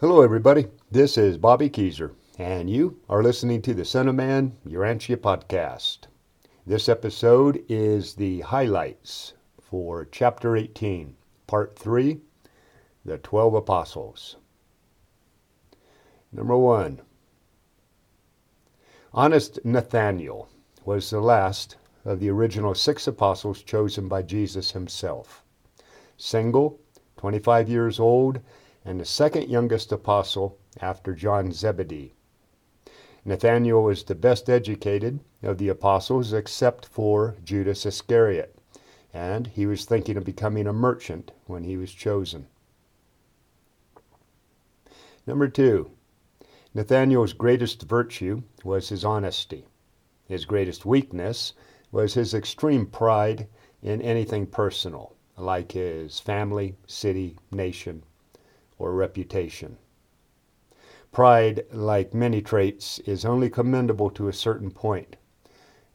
Hello, everybody. This is Bobby Kezer, and you are listening to the Son of Man Urantia podcast. This episode is the highlights for chapter 18, part 3 The Twelve Apostles. Number 1 Honest Nathaniel was the last of the original six apostles chosen by Jesus himself. Single, 25 years old, and the second youngest apostle after John Zebedee. Nathanael was the best educated of the apostles except for Judas Iscariot, and he was thinking of becoming a merchant when he was chosen. Number two, Nathanael's greatest virtue was his honesty. His greatest weakness was his extreme pride in anything personal, like his family, city, nation, or reputation. Pride, like many traits, is only commendable to a certain point,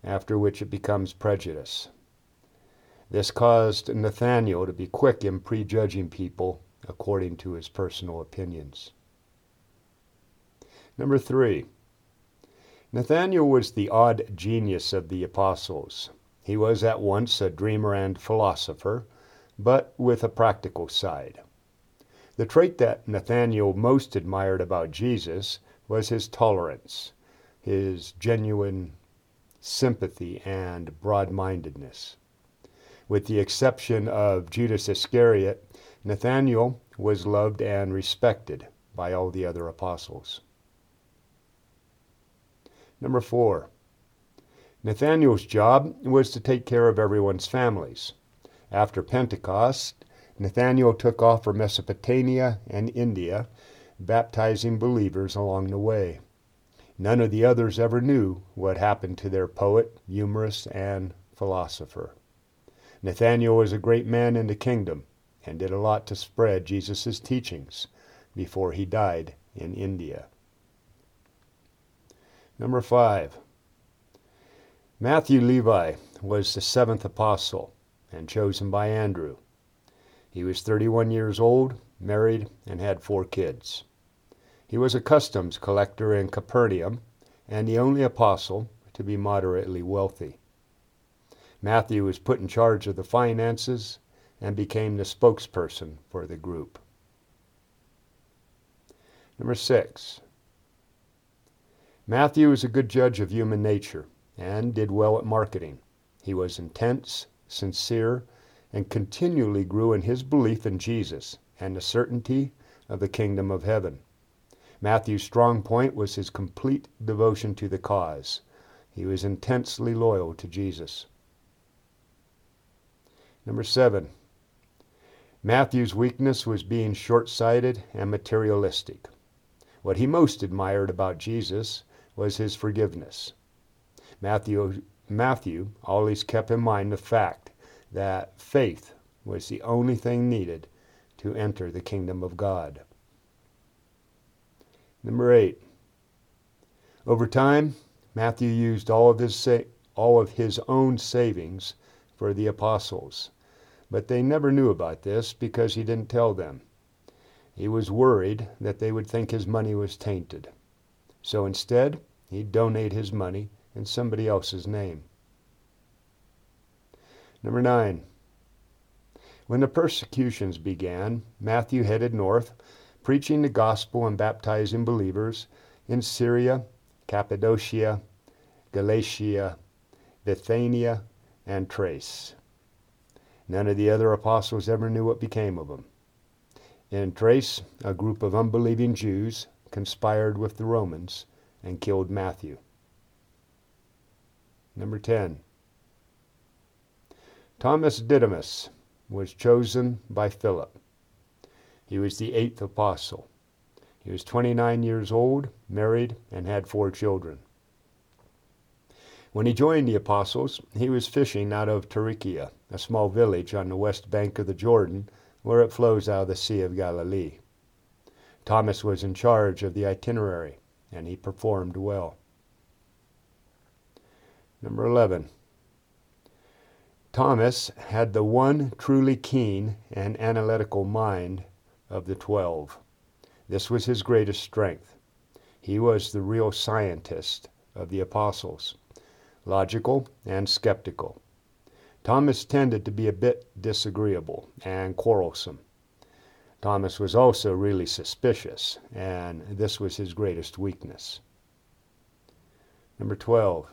after which it becomes prejudice. This caused Nathanael to be quick in prejudging people according to his personal opinions. Number three, Nathanael was the odd genius of the apostles. He was at once a dreamer and philosopher, but with a practical side. The trait that Nathanael most admired about Jesus was his tolerance, his genuine sympathy and broad mindedness. With the exception of Judas Iscariot, Nathanael was loved and respected by all the other apostles. Number four, Nathanael's job was to take care of everyone's families. After Pentecost, Nathanael took off for Mesopotamia and India, baptizing believers along the way. None of the others ever knew what happened to their poet, humorist, and philosopher. Nathanael was a great man in the kingdom and did a lot to spread Jesus' teachings before he died in India. Number five, Matthew Levi was the seventh apostle and chosen by Andrew. He was 31 years old, married, and had four kids. He was a customs collector in Capernaum and the only apostle to be moderately wealthy. Matthew was put in charge of the finances and became the spokesperson for the group. Number six, Matthew was a good judge of human nature and did well at marketing. He was intense, sincere, and continually grew in his belief in Jesus and the certainty of the kingdom of heaven. Matthew's strong point was his complete devotion to the cause. He was intensely loyal to Jesus. Number seven, Matthew's weakness was being short sighted and materialistic. What he most admired about Jesus was his forgiveness. Matthew, Matthew always kept in mind the fact that faith was the only thing needed to enter the kingdom of God. Number eight. Over time, Matthew used all of his sa- all of his own savings for the apostles, but they never knew about this because he didn't tell them. He was worried that they would think his money was tainted. So instead, he'd donate his money in somebody else's name. Number nine. When the persecutions began, Matthew headed north, preaching the gospel and baptizing believers in Syria, Cappadocia, Galatia, Bithynia, and Thrace. None of the other apostles ever knew what became of them. In Thrace, a group of unbelieving Jews conspired with the Romans and killed Matthew. Number 10. Thomas Didymus was chosen by Philip. He was the eighth apostle. He was 29 years old, married, and had four children. When he joined the apostles, he was fishing out of Tarichea, a small village on the west bank of the Jordan, where it flows out of the Sea of Galilee. Thomas was in charge of the itinerary, and he performed well. Number 11. Thomas had the one truly keen and analytical mind of the twelve. This was his greatest strength. He was the real scientist of the apostles, logical and skeptical. Thomas tended to be a bit disagreeable and quarrelsome. Thomas was also really suspicious, and this was his greatest weakness. Number 12.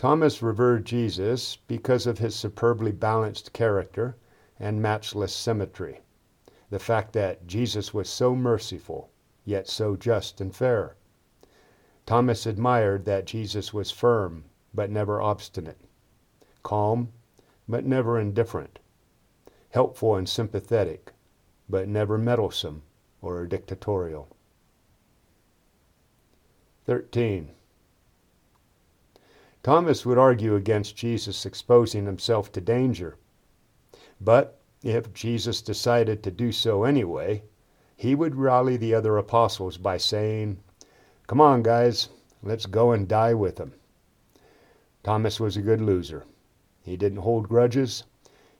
Thomas revered Jesus because of his superbly balanced character and matchless symmetry. The fact that Jesus was so merciful, yet so just and fair. Thomas admired that Jesus was firm, but never obstinate, calm, but never indifferent, helpful and sympathetic, but never meddlesome or dictatorial. 13. Thomas would argue against Jesus exposing himself to danger. But if Jesus decided to do so anyway, he would rally the other apostles by saying, Come on, guys, let's go and die with him. Thomas was a good loser. He didn't hold grudges,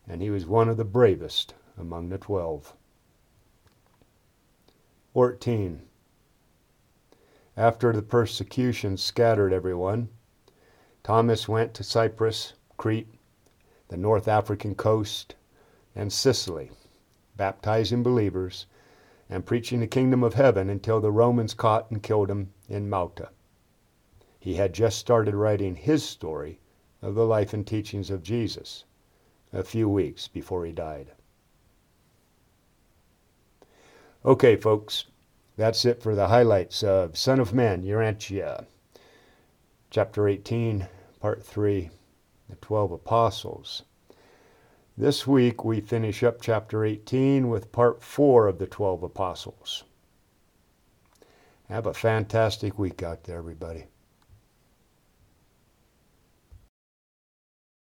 and he was one of the bravest among the twelve. 14. After the persecution scattered everyone, Thomas went to Cyprus, Crete, the North African coast, and Sicily, baptizing believers and preaching the kingdom of heaven until the Romans caught and killed him in Malta. He had just started writing his story of the life and teachings of Jesus a few weeks before he died. Okay, folks, that's it for the highlights of Son of Man, Urantia chapter 18, part 3, the 12 apostles. This week we finish up chapter 18 with part 4 of the 12 apostles. Have a fantastic week out there, everybody.